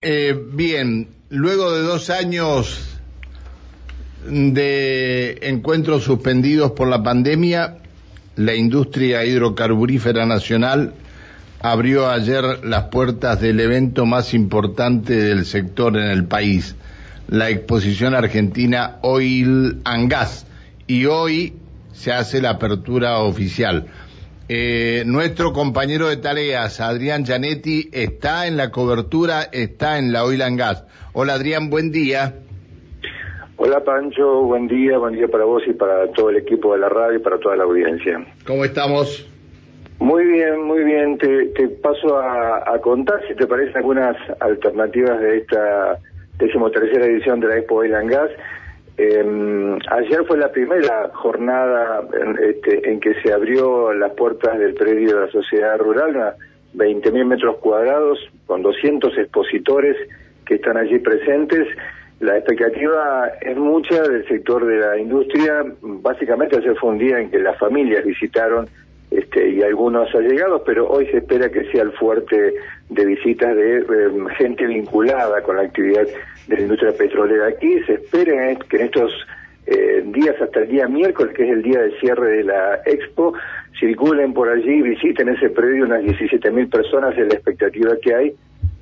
Eh, bien, luego de dos años de encuentros suspendidos por la pandemia, la industria hidrocarburífera nacional abrió ayer las puertas del evento más importante del sector en el país, la exposición argentina Oil and Gas, y hoy se hace la apertura oficial. Eh, nuestro compañero de tareas, Adrián Gianetti, está en la cobertura, está en la Oil and Gas. Hola Adrián, buen día. Hola Pancho, buen día, buen día para vos y para todo el equipo de la radio y para toda la audiencia. ¿Cómo estamos? Muy bien, muy bien. Te, paso a, contar, si te parecen, algunas alternativas de esta decimotercera edición de la Expo Oil and Gas. Eh, ayer fue la primera jornada en, este, en, que se abrió las puertas del predio de la sociedad rural, 20.000 metros cuadrados, con 200 expositores que están allí presentes. La expectativa es mucha del sector de la industria. Básicamente ayer fue un día en que las familias visitaron este, y algunos allegados, pero hoy se espera que sea el fuerte de visitas de em, gente vinculada con la actividad de la industria petrolera aquí. Se espera que en estos eh, días hasta el día miércoles, que es el día de cierre de la expo, circulen por allí visiten ese predio unas 17.000 personas, es la expectativa que hay.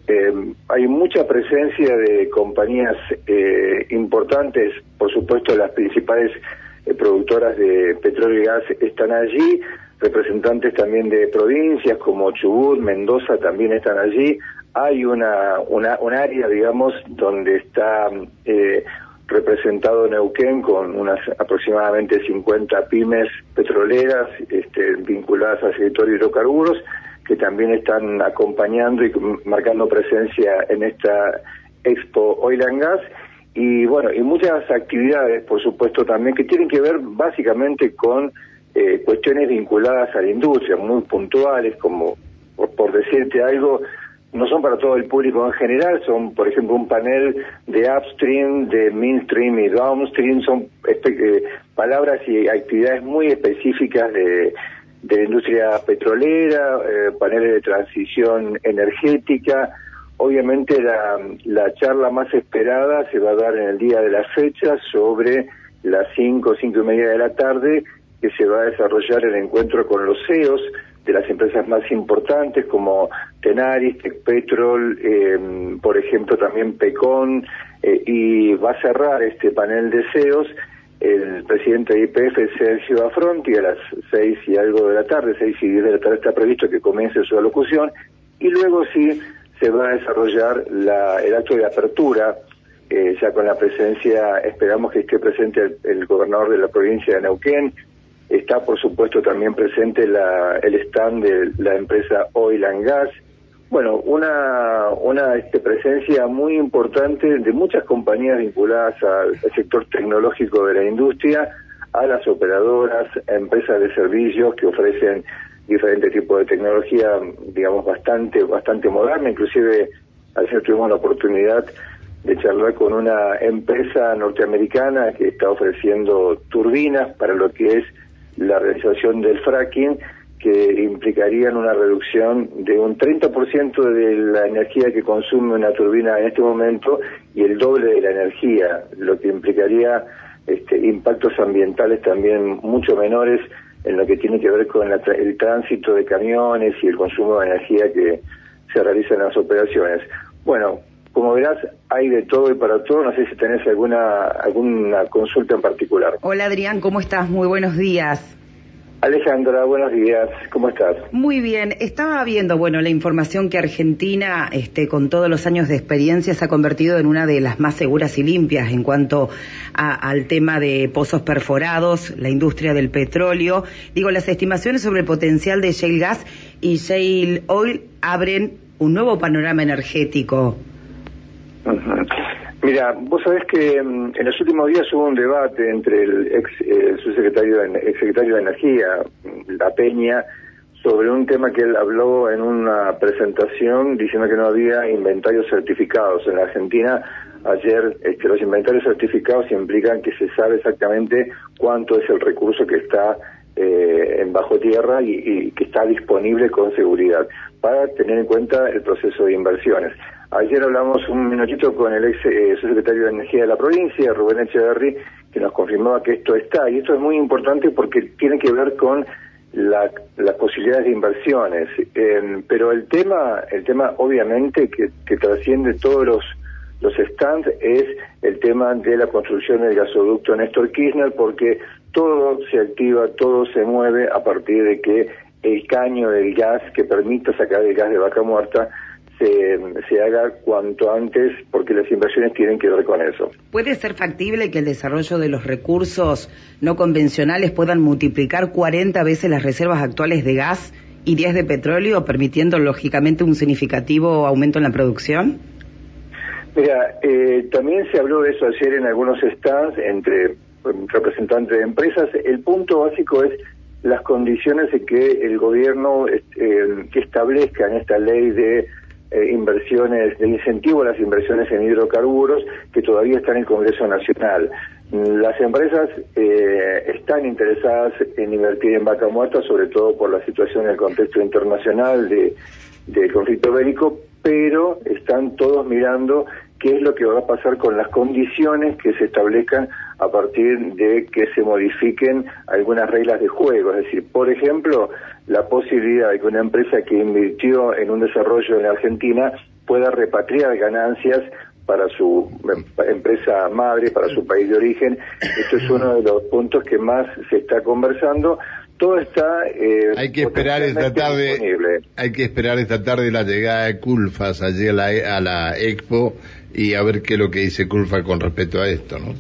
Em, hay mucha presencia de compañías eh, importantes, por supuesto las principales eh, productoras de petróleo y gas están allí, representantes también de provincias como Chubut, Mendoza también están allí. Hay una, una un área, digamos, donde está eh, representado Neuquén con unas aproximadamente 50 pymes petroleras este, vinculadas al sector hidrocarburos que también están acompañando y marcando presencia en esta Expo Oil and Gas y bueno, y muchas actividades, por supuesto, también que tienen que ver básicamente con eh, cuestiones vinculadas a la industria, muy puntuales, como por, decirte algo, no son para todo el público en general, son, por ejemplo, un panel de upstream, de midstream y downstream, son eh, palabras y actividades muy específicas de, de la industria petrolera, eh, paneles de transición energética. Obviamente la, la charla más esperada se va a dar en el día de la fecha sobre las 5, cinco y media de la tarde que se va a desarrollar el encuentro con los CEOs de las empresas más importantes como Tenaris, Tecpetrol, eh, por ejemplo también Pecon, eh, y va a cerrar este panel de CEOs el presidente de IPF, Sergio Afronti, a las seis y algo de la tarde, seis y diez de la tarde está previsto que comience su alocución, y luego sí se va a desarrollar la, el acto de apertura, eh, ya con la presencia, esperamos que esté presente el gobernador de la provincia de Neuquén, Está, por supuesto, también presente la, el stand de la empresa Oil and Gas. Bueno, una, una este, presencia muy importante de muchas compañías vinculadas al, sector tecnológico de la industria, a las operadoras, empresas de servicios que ofrecen diferentes tipos de tecnología, digamos, bastante, bastante moderna. Inclusive, ayer tuvimos la oportunidad de charlar con una empresa norteamericana que está ofreciendo turbinas para lo que es la realización del fracking que implicarían una reducción de un 30% de la energía que consume una turbina en este momento y el doble de la energía, lo que implicaría este, impactos ambientales también mucho menores en lo que tiene que ver con el tránsito de camiones y el consumo de energía que se realiza en las operaciones. Bueno, como verás, hay de todo y para todo. No sé si tenés alguna, alguna consulta en particular. Hola Adrián, ¿cómo estás? Muy buenos días. Alejandra, buenos días. ¿Cómo estás? Muy bien. Estaba viendo, bueno, la información que Argentina, este, con todos los años de experiencia, se ha convertido en una de las más seguras y limpias en cuanto al tema de pozos perforados, la industria del petróleo. Digo, las estimaciones sobre el potencial de shale gas y shale oil abren un nuevo panorama energético. Mira, vos sabés que mm, en los últimos días hubo un debate entre el ex eh, subsecretario de, ex secretario de Energía, mm, La Peña, sobre un tema que él habló en una presentación diciendo que no había inventarios certificados. En la Argentina, ayer, este, los inventarios certificados implican que se sabe exactamente cuánto es el recurso que está eh, en bajo tierra y, y que está disponible con seguridad para tener en cuenta el proceso de inversiones. Ayer hablamos un minutito con el ex eh, subsecretario de Energía de la provincia, Rubén Echeverry, que nos confirmaba que esto está. Y esto es muy importante porque tiene que ver con las posibilidades de inversiones. pero el tema, el tema obviamente que, que trasciende todos los, los stands es el tema de la construcción del gasoducto Néstor Kirchner, porque todo se activa, todo se mueve a partir de que el caño del gas que permita sacar el gas de vaca muerta se, se, haga cuanto antes porque las inversiones tienen que ver con eso. ¿Puede ser factible que el desarrollo de los recursos no convencionales puedan multiplicar 40 veces las reservas actuales de gas y 10 de petróleo, permitiendo lógicamente un significativo aumento en la producción? Mira, eh, también se habló de eso ayer en algunos stands entre representantes de empresas. El punto básico es las condiciones de que el gobierno eh, que establezca en esta ley de eh, inversiones, de incentivo a las inversiones en hidrocarburos, que todavía está en el Congreso Nacional. Las empresas eh, están interesadas en invertir en vaca muerta, sobre todo por la situación en el contexto internacional de, del conflicto bélico, pero están todos mirando qué es lo que va a pasar con las condiciones que se establezcan a partir de que se modifiquen algunas reglas de juego. Es decir, por ejemplo, la posibilidad de que una empresa que invirtió en un desarrollo en Argentina pueda repatriar ganancias para su em, empresa madre, para su país de origen. Esto es uno de los puntos que más se está conversando. Todo está eh, hay que esperar esta tarde hay que esperar esta tarde la llegada de Culfas allí a la, a la Expo y a ver qué es lo que dice Culfa con respecto a esto, ¿no?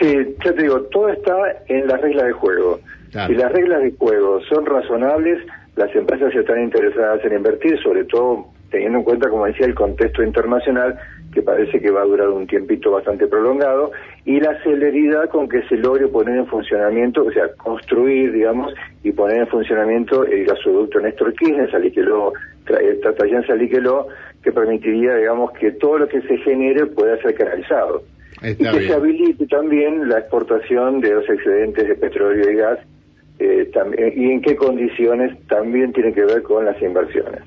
Sí, ya te digo, todo está en las reglas de juego. Si las reglas de juego son razonables, las empresas están interesadas en invertir, sobre todo teniendo en cuenta, como decía, el contexto internacional, que parece que va a durar un tiempito bastante prolongado, y la celeridad con que se logre poner en funcionamiento, o sea, construir, digamos, y poner en funcionamiento el gasoducto Néstor Kirchner, Saliqueló, Tatayán Saliqueló, que permitiría, digamos, que todo lo que se genere pueda ser canalizado. y que se habilite también la exportación de los excedentes de petróleo y gas, eh, también, y en qué condiciones también tiene que ver con las inversiones.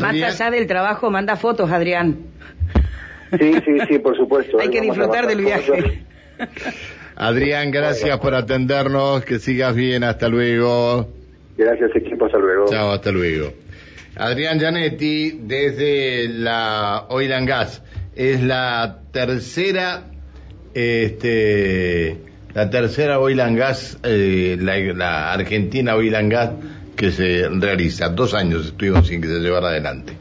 Más allá del trabajo, manda fotos, Adrián. Sí, sí, sí, por supuesto. Hay que disfrutar del viaje. Adrián, gracias por atendernos, que sigas bien, hasta luego. Gracias equipo, hasta luego. Chao, hasta luego. Adrián Gianetti, desde la Oil and Gas, es la tercera, este, la tercera Oil and Gas, eh, la, la Argentina Oil and Gas que se realiza. Dos años estuvimos sin que se llevara adelante.